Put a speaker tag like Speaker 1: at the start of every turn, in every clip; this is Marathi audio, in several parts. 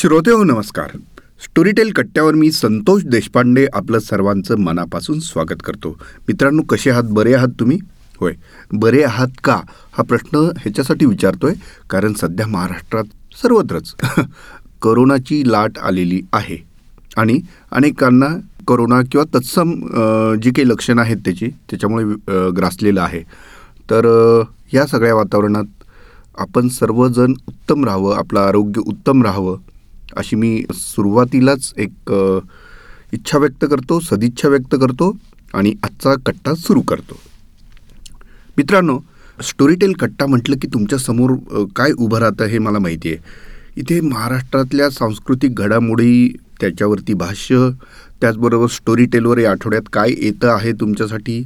Speaker 1: श्रोते हो नमस्कार. स्टोरीटेल कट्ट्यावर मी संतोष देशपांडे आपलं सर्वांचं मनापासून स्वागत करतो. मित्रांनो कसे आहात? बरे आहात तुम्ही? होय. बरे आहात का? हा प्रश्न ह्याच्यासाठी विचारतोय कारण सध्या महाराष्ट्रात सर्वत्रच करोनाची लाट आलेली आहे. आणि अनेकांना करोना किंवा तत्सम जी काही लक्षणं आहेत त्याची त्याच्यामुळे ग्रासलेलं आहे. तर या सगळ्या वातावरणात आपण सर्वजण उत्तम राहावं आपलं आरोग्य उत्तम राहावं अशी मी सुरुवातीलाच एक इच्छा व्यक्त करतो सदिच्छा व्यक्त करतो आणि आजचा कट्टा सुरू करतो. मित्रांनो स्टोरीटेल कट्टा म्हटलं की तुमच्यासमोर काय उभं राहतं हे मला माहिती आहे इथे महाराष्ट्रातल्या सांस्कृतिक घडामोडी त्याच्यावरती भाष्य त्याचबरोबर स्टोरीटेलवर या आठवड्यात काय येतं आहे तुमच्यासाठी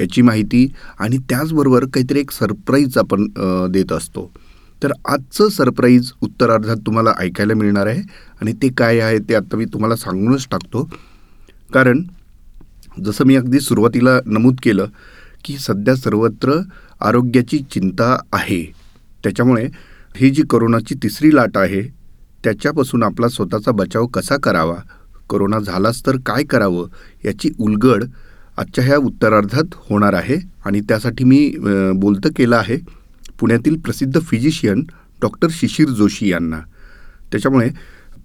Speaker 1: याची माहिती आणि त्याचबरोबर काहीतरी एक सरप्राईज आपण देत असतो. तर आजचं सरप्राईज उत्तरार्धात तुम्हाला ऐकायला मिळणार आहे. आणि ते काय आहे ते आता मी तुम्हाला सांगूनच टाकतो. कारण जसं मी अगदी सुरुवातीला नमूद केलं की सध्या सर्वत्र आरोग्याची चिंता आहे. त्याच्यामुळे ही जी करोनाची तिसरी लाट आहे त्याच्यापासून आपला स्वतःचा बचाव कसा करावा? करोना झालाच तर काय करावं? याची उलगड आजच्या ह्या उत्तरार्धात होणार आहे. आणि त्यासाठी मी बोलतं केलं आहे. पुण्यातील प्रसिद्ध फिजिशियन डॉक्टर शिशिर जोशी यांना. त्याच्यामुळे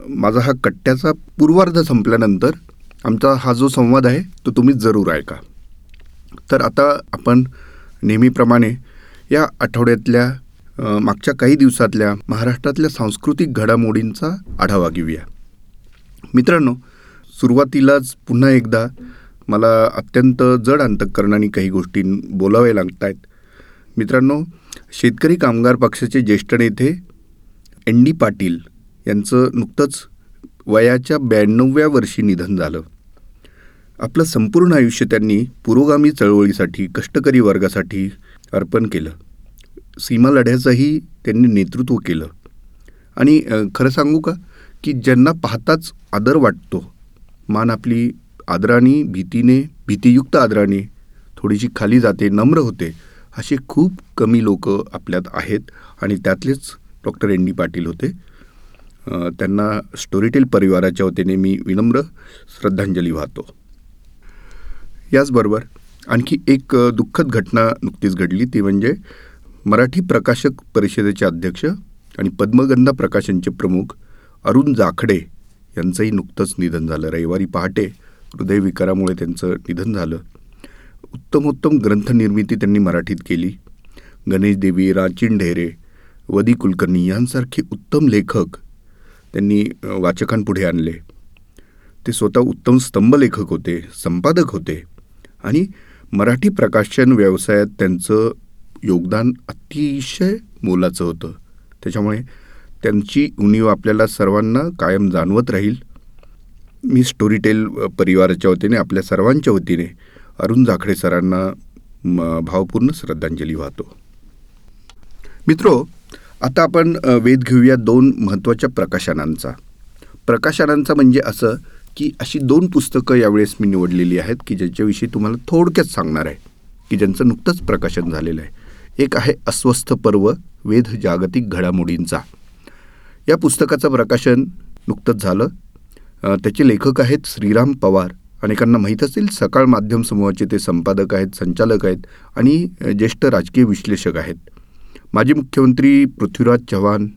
Speaker 1: माझा हा कट्ट्याचा पूर्वार्ध संपल्यानंतर आमचा हा जो संवाद आहे तो तुम्ही जरूर ऐका. तर आता आपण नेहमीप्रमाणे या आठवड्यातल्या मागच्या काही दिवसातल्या महाराष्ट्रातल्या सांस्कृतिक घडामोडींचा आढावा घेऊया. मित्रांनो सुरुवातीलाच पुन्हा एकदा मला अत्यंत जड अंतकरणाने काही गोष्टी बोलाव्या लागत आहेत मित्रांनो शेतकरी कामगार पक्षाचे ज्येष्ठ नेते एन डी पाटील यांचं नुकतंच वयाच्या ब्याण्णव्या वर्षी निधन झालं. आपलं संपूर्ण आयुष्य त्यांनी पुरोगामी चळवळीसाठी कष्टकरी वर्गासाठी अर्पण केलं. सीमा लढ्याचंही त्यांनी नेतृत्व केलं. आणि खरं सांगू का? की ज्यांना पाहताच आदर वाटतो मान आपली आदराने भीतीने भीतीयुक्त आदराने थोडीशी खाली जाते नम्र होते असे खूप कमी लोक आपल्यात आहेत आणि त्यातलेच डॉक्टर एन डी पाटील होते. त्यांना स्टोरीटेल परिवाराच्या वतीने मी विनम्र श्रद्धांजली वाहतो. याचबरोबर आणखी एक दुःखद घटना नुकतीच घडली. ती म्हणजे मराठी प्रकाशक परिषदेचे अध्यक्ष आणि पद्मगंधा प्रकाशनचे प्रमुख अरुण जाखडे यांचंही नुकतंच निधन झालं. रविवारी पहाटे हृदयविकारामुळे त्यांचं निधन झालं. उत्तमोत्तम ग्रंथनिर्मिती त्यांनी मराठीत केली. गणेश देवी राचिन ढेरे वदी कुलकर्णी यांसारखे उत्तम लेखक त्यांनी वाचकांपुढे आणले. ते स्वतः उत्तम स्तंभलेखक होते संपादक होते आणि मराठी प्रकाशन व्यवसायात त्यांचं योगदान अतिशय मोलाचं होतं. त्याच्यामुळे त्यांची उणीव आपल्याला सर्वांना कायम जाणवत राहील. मी स्टोरीटेल परिवाराच्या वतीने आपल्या सर्वांच्या वतीने अरुण जाखडे सरांना म, भावपूर्ण श्रद्धांजली वाहतो. मित्रो आता आपण वेध घेऊया दोन महत्त्वाच्या प्रकाशनांचा. प्रकाशनांचा म्हणजे असं की अशी दोन पुस्तकं यावेळेस मी निवडलेली आहेत की ज्यांच्याविषयी तुम्हाला थोडक्यात सांगणार आहे की ज्यांचं नुकतंच प्रकाशन झालेलं आहे. एक आहे अस्वस्थ पर्व वेध जागतिक घडामोडींचा. या पुस्तकाचं प्रकाशन नुकतंच झालं. त्याचे लेखक आहेत श्रीराम पवार अनेकांना माहीत असेल सकाळ माध्यम समूहाचे ते संपादक आहेत संचालक आहेत आणि ज्येष्ठ राजकीय विश्लेषक आहेत. माजी मुख्यमंत्री पृथ्वीराज चव्हाण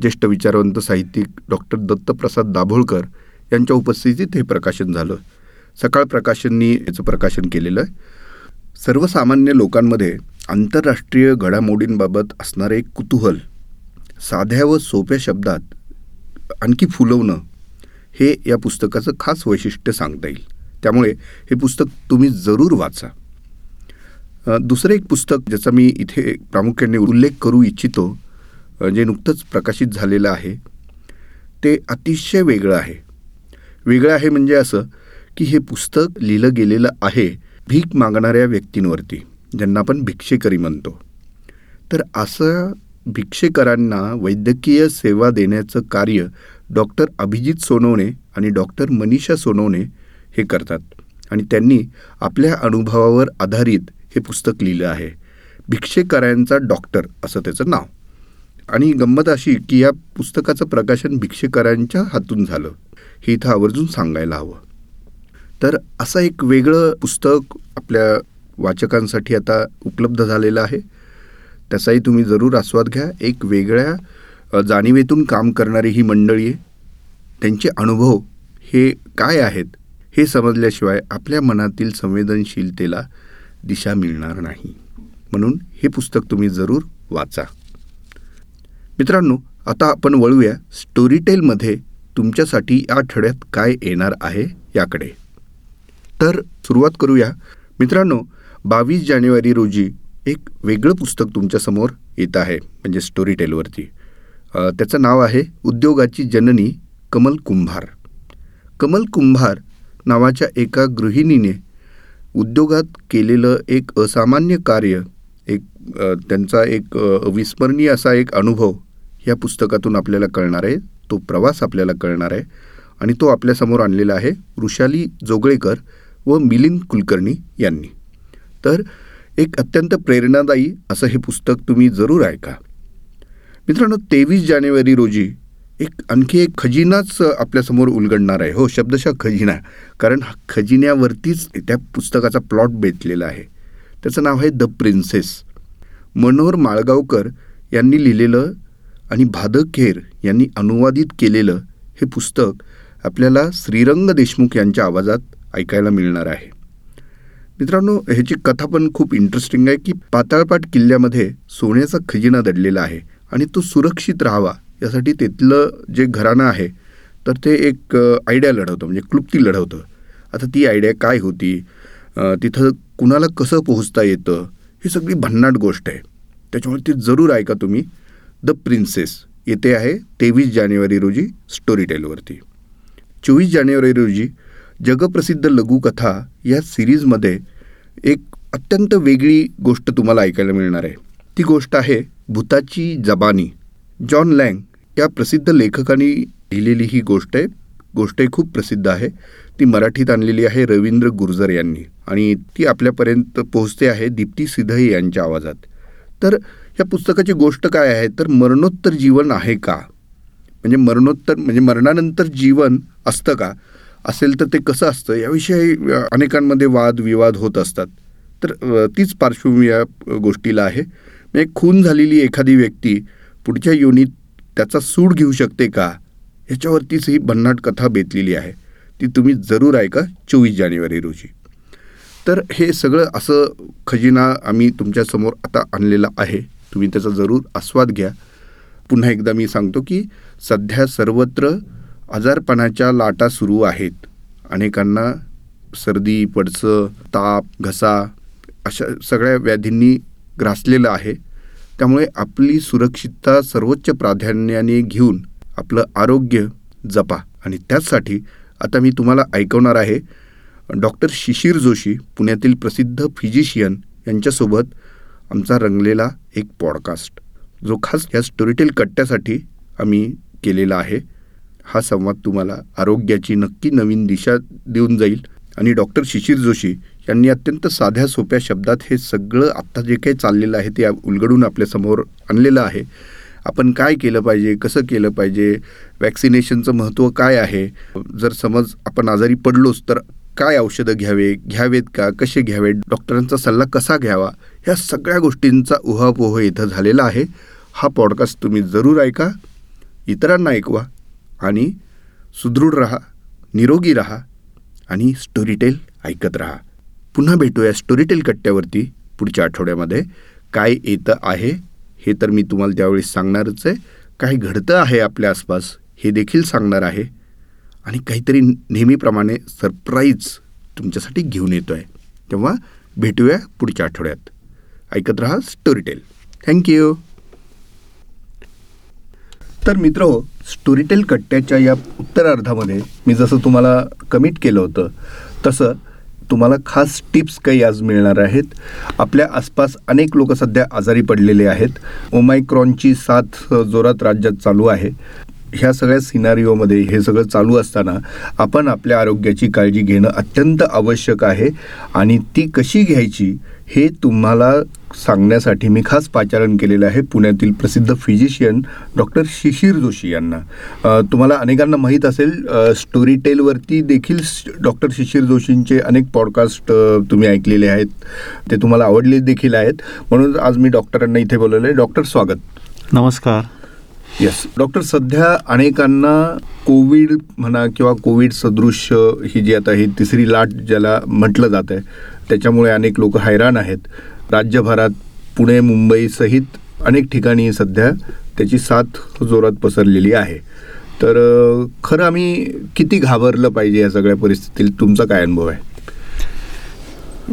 Speaker 1: ज्येष्ठ विचारवंत साहित्यिक डॉक्टर दत्तप्रसाद दाभोळकर यांच्या उपस्थितीत हे प्रकाशन झालं. सकाळ प्रकाशननी याचं प्रकाशन केलेलं. आहे सर्वसामान्य लोकांमध्ये आंतरराष्ट्रीय घडामोडींबाबत असणारे एक कुतूहल साध्या व सोप्या शब्दात आणखी फुलवणं हे या पुस्तकाचं खास वैशिष्ट्य सांगता येईल. त्यामुळे हे पुस्तक तुम्ही जरूर वाचा. दुसरं एक पुस्तक ज्याचा मी इथे प्रामुख्याने उल्लेख करू इच्छितो जे नुकतंच प्रकाशित झालेलं आहे ते अतिशय वेगळं आहे. वेगळं आहे म्हणजे असं की हे पुस्तक लिहिलं गेलेलं आहे भीक मागणाऱ्या व्यक्तींवरती ज्यांना आपण भिक्षेकरी म्हणतो. तर असं भिक्षेकरांना वैद्यकीय सेवा देण्याचं कार्य डॉक्टर अभिजित सोनवणे आणि डॉक्टर मनीषा सोनवणे हे करतात. आणि त्यांनी आपल्या अनुभवावर आधारित हे पुस्तक लिहिलं आहे. भिक्षेकरांचा डॉक्टर असं त्याचं नाव. आणि गंमत अशी की या पुस्तकाचं प्रकाशन भिक्षेकरांच्या हातून झालं. हे इथं आवर्जून सांगायला हवं. तर असं एक वेगळं पुस्तक आपल्या वाचकांसाठी आता उपलब्ध झालेलं आहे. त्याचाही तुम्ही जरूर आस्वाद घ्या. एक वेगळ्या जाणीवेतून काम करणारी ही मंडळी आहे. त्यांचे अनुभव हे काय आहेत हे समजल्याशिवाय आपल्या मनातील संवेदनशीलतेला दिशा मिळणार नाही. म्हणून हे पुस्तक तुम्ही जरूर वाचा. मित्रांनो आता आपण वळूया स्टोरीटेलमध्ये तुमच्यासाठी या आठवड्यात काय येणार आहे याकडे. तर सुरुवात करूया. मित्रांनो बावीस जानेवारी रोजी एक वेगळं पुस्तक तुमच्यासमोर येत आहे म्हणजे स्टोरी टेलवरती त्याचं नाव आहे उद्योगाची जननी कमल कुंभार. कमल कुंभार नावाच्या एका गृहिणीने उद्योगात केलेलं एक असामान्य कार्य एक त्यांचा एक विस्मरणीय असा एक अनुभव या पुस्तकातून आपल्याला कळणार आहे. तो प्रवास आपल्याला कळणार आहे. आणि तो आपल्यासमोर आणलेला आहे वृषाली जोगळेकर व मिलिंद कुलकर्णी यांनी. तर एक अत्यंत प्रेरणादायी असं हे पुस्तक तुम्ही जरूर ऐका. मित्रांनो तेवीस जानेवारी रोजी एक आणखी एक खजिनाच आपल्यासमोर उलगडणार आहे. हो शब्दशः खजिना. कारण खजिन्यावरतीच त्या पुस्तकाचा प्लॉट बेतलेला आहे. त्याचं नाव आहे द प्रिन्सेस. मनोहर माळगावकर यांनी लिहिलेलं आणि भादक खेर यांनी अनुवादित केलेलं हे पुस्तक आपल्याला श्रीरंग देशमुख यांच्या आवाजात ऐकायला मिळणार आहे. मित्रांनो ह्याची कथा पण खूप इंटरेस्टिंग आहे की पाताळपाट किल्ल्यामध्ये सोन्याचा खजिना दडलेला आहे आणि तो सुरक्षित राहावा यासाठी तिथलं जे घराणं आहे तर ते एक आयडिया लढवतं म्हणजे क्लुप्ती लढवतं. आता ती आयडिया काय होती? तिथं कुणाला कसं पोहोचता येतं? ही सगळी भन्नाट गोष्ट आहे. त्याच्यामुळे ती जरूर ऐका तुम्ही. द प्रिन्सेस येते आहे तेवीस जानेवारी रोजी स्टोरी टेलवरती चोवीस जानेवारी रोजी जगप्रसिद्ध लघुकथा या सिरीजमध्ये एक अत्यंत वेगळी गोष्ट तुम्हाला ऐकायला मिळणार आहे. ती गोष्ट आहे भूताची जबानी. जॉन लँग या प्रसिद्ध लेखकांनी लिहिलेली ही गोष्ट आहे. गोष्ट खूप प्रसिद्ध आहे. ती मराठीत आणलेली आहे रवींद्र गुर्जर यांनी आणि ती आपल्यापर्यंत पोहोचते आहे दीप्ती सिधई यांच्या आवाजात. तर या पुस्तकाची गोष्ट काय आहे? तर मरणोत्तर जीवन आहे का? म्हणजे मरणोत्तर म्हणजे मरणानंतर जीवन असतं का? असेल तर ते कसं असतं? याविषयी अनेकांमध्ये वाद विवाद होत असतात. तर तीच पार्श्वभूमी या गोष्टीला आहे. म्हणजे खून झालेली एखादी व्यक्ती पुढच्या योनीत त्याचा सूड घेऊ शकते का? ह्याच्यावरतीच ही भन्नाट कथा बेतलेली आहे. ती तुम्ही जरूर ऐका चोवीस जानेवारी रोजी. तर हे सगळं असं खजिना आम्ही तुमच्यासमोर आता आणलेला आहे. तुम्ही त्याचा जरूर आस्वाद घ्या. पुन्हा एकदा मी सांगतो की सध्या सर्वत्र आजारपणाच्या लाटा सुरू आहेत. अनेकांना सर्दी पडसं ताप घसा अशा सगळ्या व्याधींनी ग्रासलेलं आहे. त्यामुळे आपली सुरक्षितता सर्वोच्च प्राधान्याने घेऊन आपलं आरोग्य जपा. आणि त्याचसाठी आता मी तुम्हाला ऐकवणार आहे डॉक्टर शिशिर जोशी पुण्यातील प्रसिद्ध फिजिशियन यांच्यासोबत आमचा रंगलेला एक पॉडकास्ट जो खास या स्टोरीटेल कट्ट्यासाठी आम्ही केलेला आहे. हा संवाद तुम्हाला आरोग्याची नक्की नवीन दिशा देऊन जाईल. आणि डॉक्टर शिशिर जोशी यांनी अत्यंत साध्या सोप्या शब्दात हे सगळं आत्ता जे काही चाललेलं आहे ते उलगडून आपल्यासमोर आणलेलं आहे. आपण काय केलं पाहिजे? कसं केलं पाहिजे? वॅक्सिनेशनचं महत्त्व काय आहे? जर समज आपण आजारी पडलोच तर काय औषधं घ्यावे? घ्यावेत का? कसे घ्यावेत? डॉक्टरांचा सल्ला कसा घ्यावा? ह्या सगळ्या गोष्टींचा उहापोह इथं झालेला आहे. हा पॉडकास्ट तुम्ही जरूर ऐका. इतरांना ऐकवा. आणि सुदृढ राहा निरोगी राहा आणि स्टोरीटेल ऐकत राहा. पुन्हा भेटूया स्टोरीटेल कट्ट्यावरती पुढच्या आठवड्यामध्ये. काय येतं आहे हे तर मी तुम्हाला त्यावेळी सांगणारच आहे. काय घडतं आहे आपल्या आसपास हे देखील सांगणार आहे. आणि काहीतरी नेहमीप्रमाणे सरप्राईज तुमच्यासाठी घेऊन येतो आहे तेव्हा भेटूया पुढच्या आठवड्यात. ऐकत राहा स्टोरीटेल थँक्यू तर मित्र हो स्टोरीटेल कट्ट्याच्या या उत्तरार्धामध्ये मी जसं तुम्हाला कमिट केलं होतं तसं तुम्हाला खास टिप्स काही आज मिळणार आहेत. आपल्या आसपास अनेक लोक सध्या आजारी पडलेले आहेत. ओमायक्रॉनची साथ जोरात राज्यात चालू आहे. ह्या सगळ्या सिनारिओमध्ये हे सगळं चालू असताना आपण आपल्या आरोग्याची काळजी घेणं अत्यंत आवश्यक आहे आणि ती कशी घ्यायची हे तुम्हाला सांगण्यासाठी मी खास पाचारण केलेलं आहे पुण्यातील प्रसिद्ध फिजिशियन डॉक्टर शिशिर जोशी यांना. तुम्हाला अनेकांना माहीत असेल स्टोरी टेलवरती देखील डॉक्टर शिशिर जोशींचे अनेक पॉडकास्ट तुम्ही ऐकलेले आहेत. ते तुम्हाला आवडले देखील आहेत. म्हणून आज मी डॉक्टरांना इथे बोलवलं आहे डॉक्टर स्वागत.
Speaker 2: नमस्कार.
Speaker 1: येस डॉक्टर सध्या अनेकांना कोविड म्हणा किंवा कोविड सदृश्य ही जी आता ही तिसरी लाट ज्याला म्हटलं जात आहे त्याच्यामुळे अनेक लोक हैराण आहेत. राज्यभरात पुणे मुंबई सहित अनेक ठिकाणी सध्या त्याची साथ जोरात पसरलेली आहे. तर खरं आम्ही किती घाबरलं पाहिजे या सगळ्या परिस्थितीत? तुमचा काय अनुभव आहे?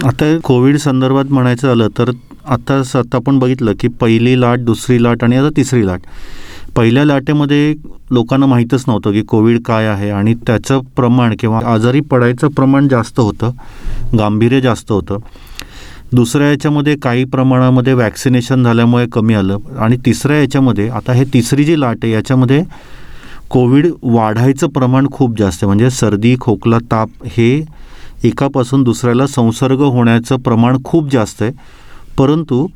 Speaker 2: आता कोविड संदर्भात म्हणायचं झालं तर आता आता आपण बघितलं की पहिली लाट दुसरी लाट आणि आता तिसरी लाट. पहिल्या लाटेमध्ये लोकांना माहीतच नव्हतं की कोविड काय आहे आणि त्याचं प्रमाण किंवा आजारी पडायचं प्रमाण जास्त होतं गांभीर्य जास्त होतं. दुसऱ्या याच्यामध्ये काही प्रमाणामध्ये वॅक्सिनेशन झाल्यामुळे कमी आलं आणि तिसऱ्या याच्यामध्ये आता हे तिसरी जी लाट आहे याच्यामध्ये कोविड वाढायचं प्रमाण खूप जास्त आहे. म्हणजे सर्दी खोकला ताप हे एकापासून दुसऱ्याला संसर्ग होण्याचं प्रमाण खूप जास्त आहे. परंतु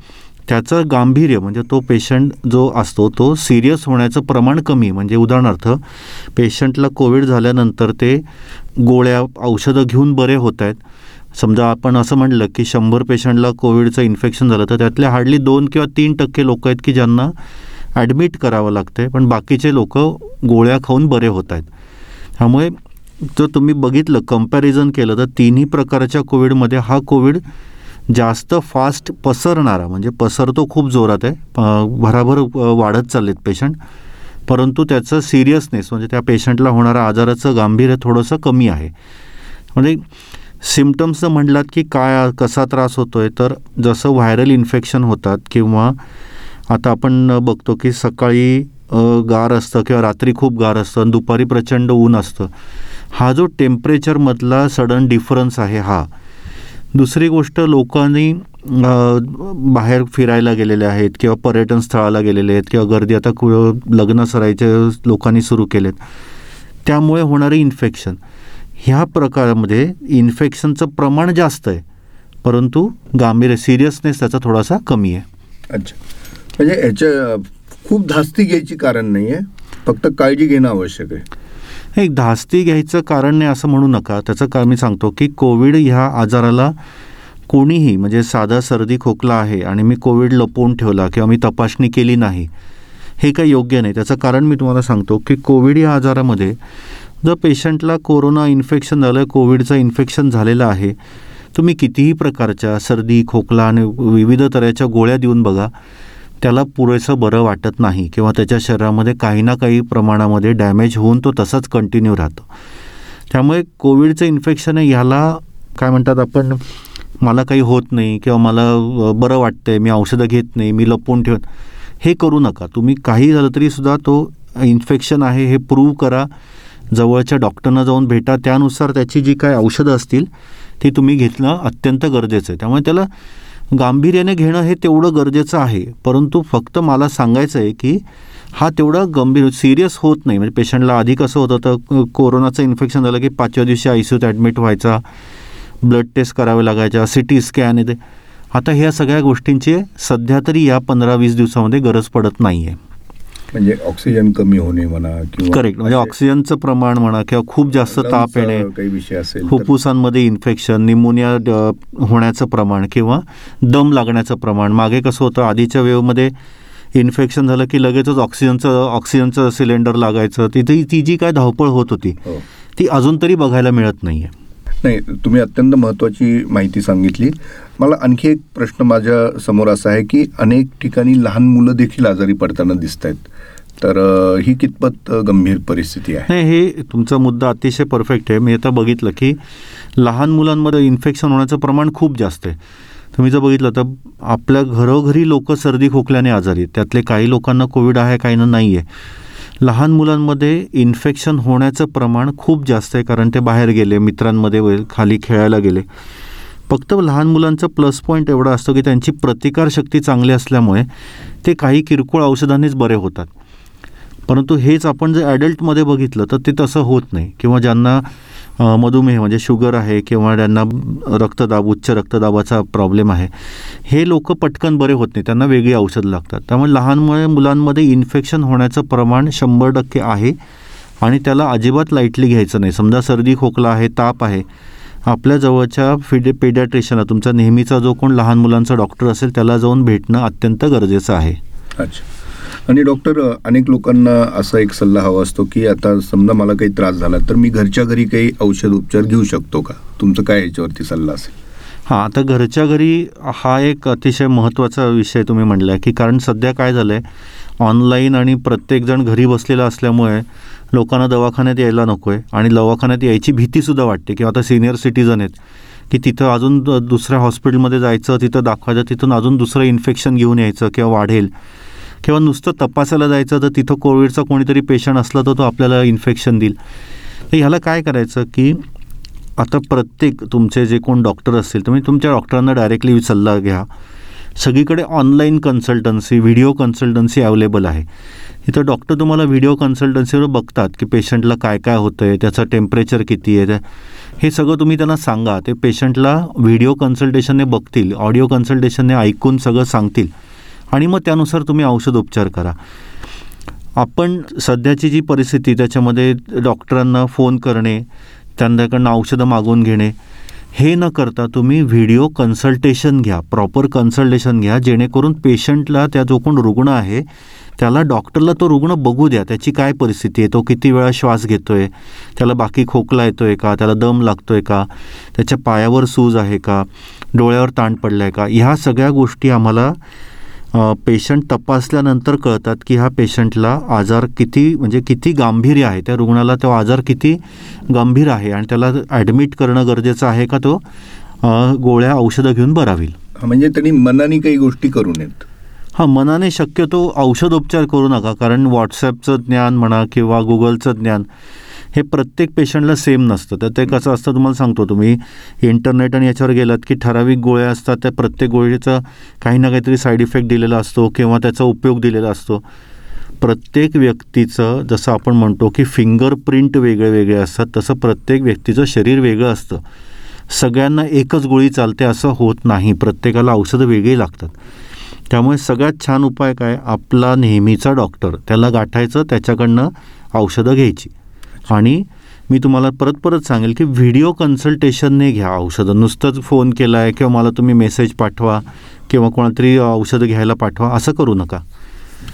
Speaker 2: त्याचं गांभीर्य म्हणजे तो पेशंट जो असतो तो सिरियस होण्याचं प्रमाण कमी. म्हणजे उदाहरणार्थ पेशंटला कोविड झाल्यानंतर ते गोळ्या औषधं घेऊन बरे होत आहेत समजा आपण असं म्हटलं की शंभर पेशंटला कोविडचं इन्फेक्शन झालं तर त्यातले हार्डली दोन किंवा तीन टक्के लोक आहेत की ज्यांना ॲडमिट करावं लागतं पण बाकीचे लोक गोळ्या खाऊन बरे होत आहेत त्यामुळे जर तुम्ही बघितलं कंपॅरिझन केलं तर तिन्ही प्रकारच्या कोविडमध्ये हा कोविड जास्त फास्ट पसरणारा म्हणजे पसरतो खूप जोरात आहे भराभर वाढत चाललेत पेशंट. परंतु त्याचं सिरियसनेस म्हणजे त्या पेशंटला होणारा आजाराचं गांभीर्य थोडंसं कमी आहे. म्हणजे सिमटम्स म्हणलात की काय कसा त्रास होतो आहे तर जसं व्हायरल इन्फेक्शन होतात किंवा आता आपण बघतो की सकाळी गार असतं किंवा रात्री खूप गार असतं आणि दुपारी प्रचंड ऊन असतं. हा जो टेम्परेचरमधला सडन डिफरन्स आहे हा दुसरी गोष्ट लोकांनी बाहेर फिरायला गेलेले आहेत किंवा पर्यटन स्थळाला गेलेले आहेत किंवा गर्दी आता कु- लग्न सरायचे लोकांनी सुरू केलेत. त्यामुळे होणारे इन्फेक्शन ह्या प्रकारामध्ये इन्फेक्शनचं प्रमाण जास्त आहे. परंतु गांभीर्य सिरियसनेस त्याचा थोडासा कमी आहे.
Speaker 1: अच्छा. म्हणजे याच्या खूप धास्ती घ्यायची कारण नाही आहे फक्त काळजी घेणं आवश्यक आहे.
Speaker 2: एक धास्ती घ्यायचं कारण नाही असं म्हणू नका. त्याचं कारण मी सांगतो की कोविड ह्या आजाराला कोणीही म्हणजे साधा सर्दी खोकला आहे आणि मी कोविड लपवून ठेवला किंवा मी तपासणी केली नाही हे काही योग्य नाही. त्याचं कारण मी तुम्हाला सांगतो की कोविड या आजारामध्ये जर पेशंटला कोरोना इन्फेक्शन झालं कोविडचं इन्फेक्शन झालेलं आहे तुम्ही कितीही प्रकारच्या सर्दी खोकला आणि विविध तऱ्हेच्या गोळ्या देऊन बघा. त्याला पुरेसं बरं वाटत नाही किंवा त्याच्या शरीरामध्ये काही ना काही प्रमाणामध्ये डॅमेज होऊन तो तसाच कंटिन्यू राहतो. त्यामुळे कोविडचं इन्फेक्शन आहे ह्याला काय म्हणतात आपण मला काही होत नाही किंवा मला बरं वाटतंय मी औषधं घेत नाही मी लपवून ठेवत हे करू नका. तुम्ही काही झालं तरीसुद्धा तो इन्फेक्शन आहे हे प्रूव्ह करा. जवळच्या डॉक्टरना जाऊन भेटा. त्यानुसार त्याची जी काय औषधं असतील ती तुम्ही घेतलं अत्यंत गरजेचं आहे. त्यामुळे त्याला गांभीर्याने घेणं हे तेवढं गरजेचं आहे. परंतु फक्त मला सांगायचं आहे की हा तेवढा गंभीर सिरियस होत नाही. म्हणजे पेशंटला आधी कसं होतं तर कोरोनाचं इन्फेक्शन झालं की पाचव्या दिवशी आय सी ॲडमिट व्हायचा. ब्लड टेस्ट करावे लागायच्या सी टी स्कॅन येते. आता ह्या सगळ्या गोष्टींची सध्या तरी या पंधरा वीस दिवसामध्ये गरज पडत नाही आहे
Speaker 1: म्हणजे ऑक्सिजन कमी होणे म्हणा किंवा
Speaker 2: करेक्ट म्हणजे ऑक्सिजनचं प्रमाण म्हणा किंवा खूप जास्त ताप येणे
Speaker 1: काही विषय असेल
Speaker 2: फुफ्फुसांमध्ये इन्फेक्शन निमोनिया होण्याचं प्रमाण किंवा दम लागण्याचं प्रमाण. मागे कसं होतं आधीच्या वेवमध्ये इन्फेक्शन झालं की लगेचच ऑक्सिजनचं ऑक्सिजनचं सिलेंडर लागायचं. तिथे ती जी काय धावपळ होत होती
Speaker 1: हो.
Speaker 2: ती अजून तरी बघायला मिळत नाही आहे
Speaker 1: नाही तुम्ही अत्यंत महत्त्वाची माहिती सांगितली. मला आणखी एक प्रश्न माझ्यासमोर असा आहे की अनेक ठिकाणी लहान मुलं देखील आजारी पडताना दिसत आहेत तर ही कितपत गंभीर परिस्थिती आहे?
Speaker 2: नाही हे तुमचा मुद्दा अतिशय परफेक्ट आहे. मी आता बघितलं की लहान मुलांमध्ये इन्फेक्शन होण्याचं प्रमाण खूप जास्त आहे. तुम्ही जर बघितलं तर आपल्या घरोघरी लोक सर्दी खोकल्याने आजारी आहेत. त्यातले काही लोकांना कोविड आहे काहींना नाही आहे लहान मुलांमध्ये इन्फेक्शन होण्याचं प्रमाण खूप जास्त आहे कारण ते बाहेर गेले मित्रांमध्ये खाली खेळायला गेले. फक्त लहान मुलांचं प्लस पॉईंट एवढा असतो की त्यांची प्रतिकारशक्ती चांगली असल्यामुळे ते काही किरकोळ औषधांनीच बरे होतात. परंतु हेच आपण जर ॲडल्टमध्ये बघितलं तर ते तसं होत नाही. किंवा ज्यांना मधुमेह म्हणजे शुगर आहे किंवा ज्यांना रक्तदाब उच्च रक्तदाबाचा प्रॉब्लेम आहे हे लोक पटकन बरे होत नाही. त्यांना वेगळी औषधं लागतात. त्यामुळे लहानमुळे मुलांमध्ये इन्फेक्शन होण्याचं प्रमाण शंभर टक्के आहे आणि त्याला अजिबात लाईटली घ्यायचं नाही. समजा सर्दी खोकला आहे ताप आहे आपल्या जवळच्या फिडे पेडॅट्रिशियनला तुमचा नेहमीचा जो कोण लहान मुलांचा डॉक्टर असेल त्याला जाऊन भेटणं अत्यंत गरजेचं आहे.
Speaker 1: अच्छा. आणि डॉक्टर अनेक लोकांना असा एक सल्ला हवा असतो की आता समजा मला काही त्रास झाला तर मी घरच्या घरी काही औषध उपचार घेऊ शकतो का? तुमचं काय याच्यावरती सल्ला असेल?
Speaker 2: हां आता घरच्या घरी हा एक अतिशय महत्त्वाचा विषय तुम्ही म्हणला आहे की कारण सध्या काय झालं आहे ऑनलाईन आणि प्रत्येकजण घरी बसलेला असल्यामुळे लोकांना दवाखान्यात यायला नको आहे आणि दवाखान्यात यायची भीतीसुद्धा वाटते किंवा आता सिनियर सिटीजन आहेत की तिथं अजून द- दुसऱ्या हॉस्पिटलमध्ये जायचं तिथं दाखवायचं तिथून अजून दुसरं इन्फेक्शन घेऊन यायचं किंवा वाढेल. किंवा नुसतं तपासायला जायचं तर तिथं कोविडचा कोणीतरी पेशंट असला तर तो आपल्याला इन्फेक्शन देईल. तर ह्याला काय करायचं की आता प्रत्येक तुमचे जे कोण डॉक्टर असतील तुम्ही तुमच्या डॉक्टरांना डायरेक्टली सल्ला घ्या. सगळीकडे online consultancy video consultancy available आहे. इथं डॉक्टर तुम्हाला व्हिडिओ कन्सल्टन्सीवर बघतात की पेशंटला काय काय होतं आहे त्याचं टेम्परेचर किती आहे हे सगळं तुम्ही त्यांना सांगा. ते पेशंटला व्हिडिओ कन्सल्टेशनने बघतील ऑडिओ कन्सल्टेशनने ऐकून सगळं सांगतील. आणि मग त्यानुसार तुम्ही औषध उपचार करा. आपण सध्याची जी परिस्थिती त्याच्यामध्ये डॉक्टरांना फोन करणे त्यांच्याकडनं औषधं मागवून घेणे हे न करता तुम्ही व्हिडिओ कन्सल्टेशन घ्या प्रॉपर कन्सल्टेशन घ्या जेणेकरून पेशंटला त्या जो कोण रुग्ण आहे त्याला डॉक्टरला तो रुग्ण बघू द्या त्याची काय परिस्थिती आहे तो किती वेळा श्वास घेतो आहे त्याला बाकी खोकला येतो आहे का त्याला दम लागतो आहे का त्याच्या पायावर सूज आहे का डोळ्यावर ताण पडला आहे का ह्या सगळ्या गोष्टी आम्हाला पेशंट तपासल्यानंतर कळतात की ह्या पेशंटला आजार किती म्हणजे किती गांभीर्य आहे. त्या रुग्णाला तो आजार किती गंभीर आहे आणि त्याला ॲडमिट करणं गरजेचं आहे का तो गोळ्या औषधं घेऊन बरा होईल
Speaker 1: म्हणजे त्यांनी मनाने काही गोष्टी करू नयेत.
Speaker 2: हां मनाने शक्यतो औषधोपचार करू नका. कारण व्हॉट्सॲपचं ज्ञान म्हणा किंवा गुगलचं ज्ञान हे प्रत्येक पेशंटला सेम नसतं. तर ते कसं असतं तुम्हाला सांगतो तुम्ही. इंटरनेट आणि याच्यावर गेलात की ठराविक गोळ्या असतात त्या प्रत्येक गोळीचा काही ना काहीतरी साईड इफेक्ट दिलेला असतो किंवा त्याचा उपयोग दिलेला असतो. प्रत्येक व्यक्तीचं जसं आपण म्हणतो की फिंगरप्रिंट वेगळे वेगळे असतात तसं प्रत्येक व्यक्तीचं शरीर वेगळं असतं. सगळ्यांना एकच गोळी चालते असं होत नाही. प्रत्येकाला औषधं वेगळी लागतात. त्यामुळे सगळ्यात छान उपाय काय? आपला नेहमीचा डॉक्टर त्याला गाठायचं त्याच्याकडनं औषधं घ्यायची. आणि मी तुम्हाला परत परत सांगेल की व्हिडिओ कन्सल्टेशनने घ्या औषधं. नुसतंच फोन केला आहे किंवा मला तुम्ही मेसेज पाठवा किंवा कोणातरी औषधं घ्यायला पाठवा असं करू नका.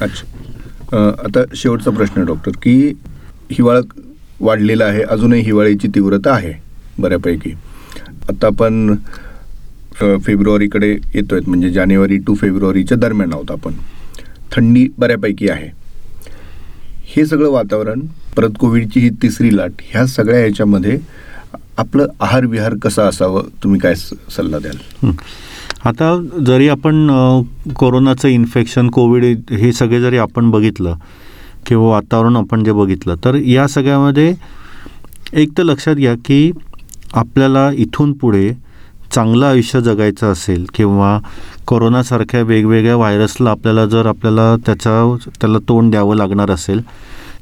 Speaker 1: अच्छा. आता शेवटचा प्रश्न आहे डॉक्टर की हिवाळा वाढलेला आहे अजूनही हिवाळ्याची तीव्रता आहे बऱ्यापैकी. आता आपण फेब्रुवारीकडे येतो आहेत म्हणजे जानेवारी टू फेब्रुवारीच्या दरम्यान आहोत आपण. थंडी बऱ्यापैकी आहे. हे सगळं वातावरण परत कोविडची ही तिसरी लाट ह्या सगळ्या ह्याच्यामध्ये आपलं आहार विहार कसा असावं? तुम्ही काय स- सल्ला द्याल?
Speaker 2: आता जरी आपण कोरोनाचं इन्फेक्शन कोविड हे सगळे जरी आपण बघितलं किंवा वातावरण आपण जे बघितलं तर या सगळ्यामध्ये एक तर लक्षात घ्या की आपल्याला इथून पुढे चांगलं आयुष्य जगायचं असेल किंवा कोरोनासारख्या वेगवेगळ्या व्हायरसला आपल्याला जर आपल्याला त्याचा त्याला तोंड द्यावं लागणार असेल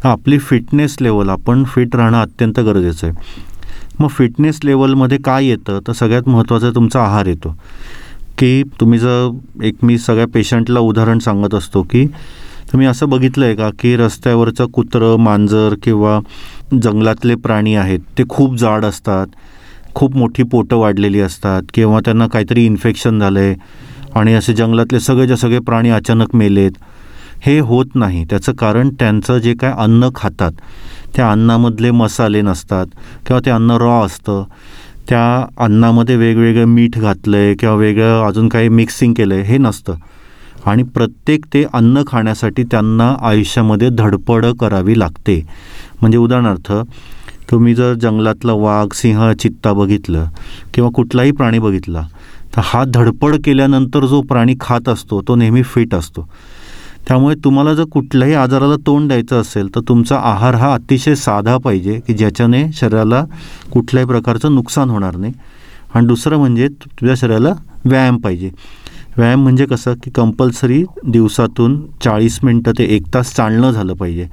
Speaker 2: आपली फिटनेस लेवल आपण फिट राहणं अत्यंत गरजेचं आहे. मग फिटनेस लेवलमध्ये काय येतं? तर सगळ्यात महत्त्वाचं तुमचा आहार येतो. की तुम्ही जर एक मी सगळ्या पेशंटला उदाहरण सांगत असतो की तुम्ही असं बघितलं आहे का की रस्त्यावरचं कुत्रं मांजर किंवा जंगलातले प्राणी आहेत ते खूप जाड असतात खूप मोठी पोटं वाढलेली असतात किंवा त्यांना काहीतरी इन्फेक्शन झालं आहे आणि असे जंगलातले सगळेच्या सगळे प्राणी अचानक मेलेत हे होत नाही. त्याचं कारण त्यांचं जे काय अन्न खातात त्या अन्नामधले मसाले नसतात किंवा ते अन्न रॉ असतं त्या अन्नामध्ये वेगवेगळं मीठ घातलं आहे किंवा वेगळं अजून काही मिक्सिंग केलं आहे हे नसतं. आणि प्रत्येक ते अन्न खाण्यासाठी त्यांना आयुष्यामध्ये धडपड करावी लागते. म्हणजे उदाहरणार्थ तुम्ही जर जंगलातलं वाघ सिंह चित्ता बघितलं किंवा कुठलाही प्राणी बघितला तर हा धडपड केल्यानंतर जो प्राणी खात असतो तो नेहमी फिट असतो. त्यामुळे तुम्हाला जर कुठल्याही आजाराला तोंड द्यायचं असेल तर तुमचा आहार हा अतिशय साधा पाहिजे की ज्याच्याने शरीराला कुठल्याही प्रकारचं नुकसान होणार नाही. आणि दुसरं म्हणजे तुझ्या शरीराला व्यायाम पाहिजे. व्यायाम म्हणजे कसं की कंपल्सरी दिवसातून चाळीस मिनटं ते एक तास चालणं झालं पाहिजे.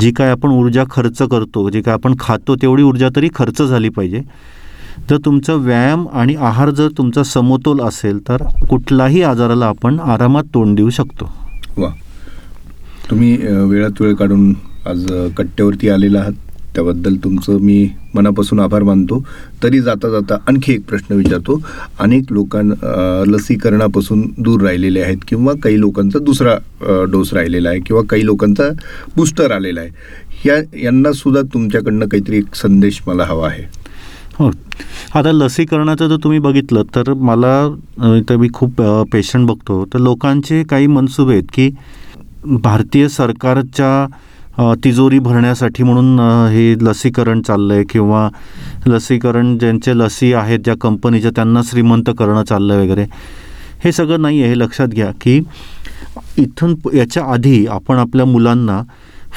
Speaker 2: जी काय आपण ऊर्जा खर्च करतो जी काय आपण खातो तेवढी ऊर्जा तरी खर्च झाली पाहिजे. जर तुमचा व्यायाम आणि आहार जर तुमचा समतोल असेल तर कुठलाही आजाराला आपण आरामात तोंड देऊ शकतो.
Speaker 1: तुम्ही वेळात वेळ काढून आज कट्ट्यावरती आलेला आहात. त्याबद्दल तुमचं मी मनापासून आभार मानतो. तरी जाता जाता आणखी एक प्रश्न विचारतो. अनेक लोकां लसीकरणापासून दूर राहिलेले आहेत किंवा काही लोकांचा दुसरा डोस राहिलेला आहे किंवा काही लोकांचा बूस्टर आलेला आहे. या यांनासुद्धा तुमच्याकडनं काहीतरी एक संदेश मला हवा आहे.
Speaker 2: हो. आता लसीकरणाचं जर तुम्ही बघितलं तर मला तर इथं मी खूप पेशंट बघतो. तर लोकांचे काही मनसुबे आहेत की भारतीय सरकारच्या तिजोरी भरण्यासाठी म्हणून हे लसीकरण चाललं आहे किंवा लसीकरण ज्यांचे लसी आहेत ज्या कंपनीच्या त्यांना श्रीमंत करणं चाललं आहे वगैरे हे सगळं नाही आहे हे लक्षात घ्या की इथून याच्या आधी आपण आपल्या मुलांना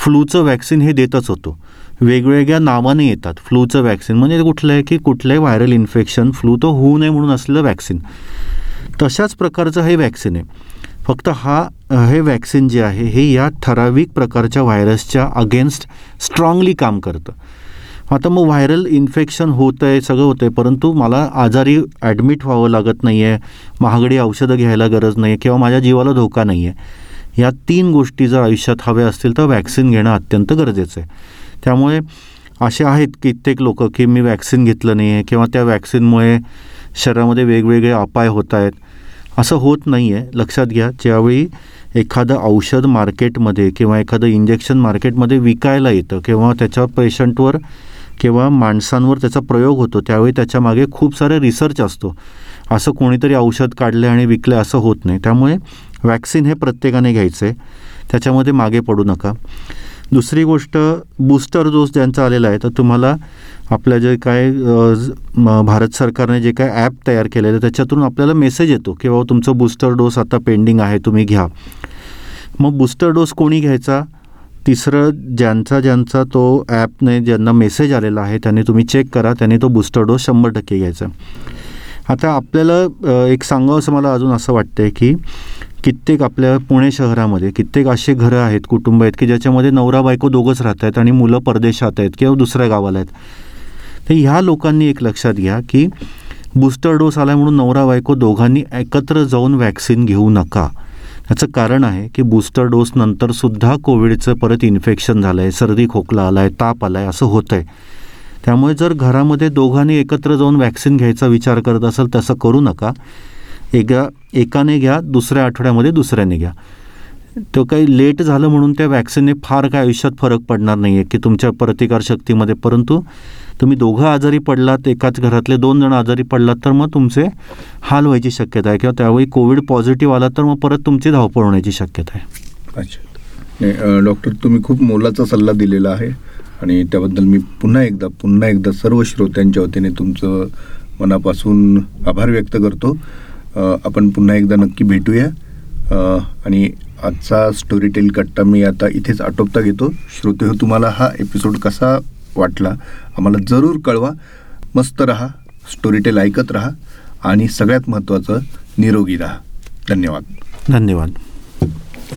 Speaker 2: फ्लूचं वॅक्सिन हे देतच होतो. वेगवेगळ्या नावाने येतात फ्लूचं वॅक्सिन. म्हणजे कुठलं आहे की कुठलंही व्हायरल इन्फेक्शन फ्लू तो होऊ नये म्हणून असलेलं वॅक्सिन. तशाच प्रकारचं हे वॅक्सिन आहे. फक्त हा हे वॅक्सिन जे आहे हे या ठराविक प्रकारच्या व्हायरसच्या अगेन्स्ट स्ट्रॉंगली काम करतं. आता मग व्हायरल इन्फेक्शन होतं आहे सगळं होतं आहे परंतु मला आजारी ॲडमिट व्हावं लागत नाही आहे महागडी औषधं घ्यायला गरज नाही आहे किंवा माझ्या जीवाला धोका नाही आहे या तीन गोष्टी जर आयुष्यात हव्या असतील तर वॅक्सिन घेणं अत्यंत गरजेचं आहे. त्यामुळे असे आहेत कित्येक लोक की मी वॅक्सिन घेतलं नाही आहे किंवा त्या वॅक्सिनमुळे शरीरामध्ये वेगवेगळे अपाय होत आहेत. असं होत नाही आहे लक्षात घ्या ज्यावेळी एखादं औषध मार्केटमध्ये किंवा एखादं इंजेक्शन मार्केटमध्ये विकायला येतं किंवा त्याच्या पेशंटवर किंवा माणसांवर त्याचा प्रयोग होतो त्यावेळी त्याच्यामागे खूप सारे रिसर्च असतो. असं कोणीतरी औषध काढले आणि विकले असं होत नाही. त्यामुळे वॅक्सिन हे प्रत्येकाने घ्यायचं आहे त्याच्यामध्ये मागे पडू नका. दुसरी गोष्ट बूस्टर डोस ज्यांचा आलेला आहे तर तुम्हाला आपल्या जे काय म- भारत सरकारने जे काय ॲप तयार केलेलं आहे त्याच्यातून आपल्याला मेसेज येतो की बाबा तुमचं बूस्टर डोस आता पेंडिंग आहे तुम्ही घ्या. मग बूस्टर डोस कोणी घ्यायचा? तिसरं ज्यांचा ज्यांचा तो ॲपने ज्यांना मेसेज आलेला आहे त्यांनी तुम्ही चेक करा त्यांनी तो बूस्टर डोस शंभर टक्के घ्यायचा. आता आपल्याला एक सांगावं असं मला अजून असं वाटतं आहे की कित्येक आपल्या पुणे शहरामध्ये कित्येक असे घरं आहेत कुटुंब आहेत की ज्याच्यामध्ये नवरा बायको दोघंच राहत आहेत आणि मुलं परदेशात आहेत किंवा दुसऱ्या गावाला आहेत. तर ह्या लोकांनी एक लक्षात घ्या की बूस्टर डोस आला म्हणून नवरा बायको दोघांनी एकत्र जाऊन वॅक्सिन घेऊ नका. याचं कारण आहे की बूस्टर डोस नंतरसुद्धा कोविडचं परत इन्फेक्शन झालं आहे सर्दी खोकला आला आहे ताप आला आहे असं होतं आहे त्यामुळे जर घरामध्ये दोघांनी एकत्र जाऊन वॅक्सिन घ्यायचा विचार करत असाल तसं करू नका. एका एकाने घ्या दुसऱ्या आठवड्यामध्ये दुसऱ्याने घ्या. तो काही लेट झालं म्हणून त्या वॅक्सिनने फार काय आयुष्यात फरक पडणार नाही आहे की तुमच्या प्रतिकारशक्तीमध्ये परंतु तुम्ही दोघं आजारी पडलात एकाच घरातले दोन जण आजारी पडलात तर मग तुमचे हाल व्हायची शक्यता आहे किंवा त्यावेळी कोविड पॉझिटिव्ह आला तर मग परत तुमची धावपळ होण्याची शक्यता आहे.
Speaker 1: अच्छा. डॉक्टर तुम्ही खूप मोलाचा सल्ला दिलेला आहे आणि त्याबद्दल मी पुन्हा एकदा पुन्हा एकदा सर्व श्रोत्यांच्या वतीने तुमचं मनापासून आभार व्यक्त करतो. आपण पुन्हा एकदा नक्की भेटूया. आणि आजचा स्टोरी टेल कट्टा मी आता इथेच आटोपता घेतो. श्रोते हो तुम्हाला हा एपिसोड कसा वाटला आम्हाला जरूर कळवा. मस्त रहा स्टोरी टेल ऐकत राहा आणि सगळ्यात महत्त्वाचं निरोगी राहा. धन्यवाद.
Speaker 2: धन्यवाद.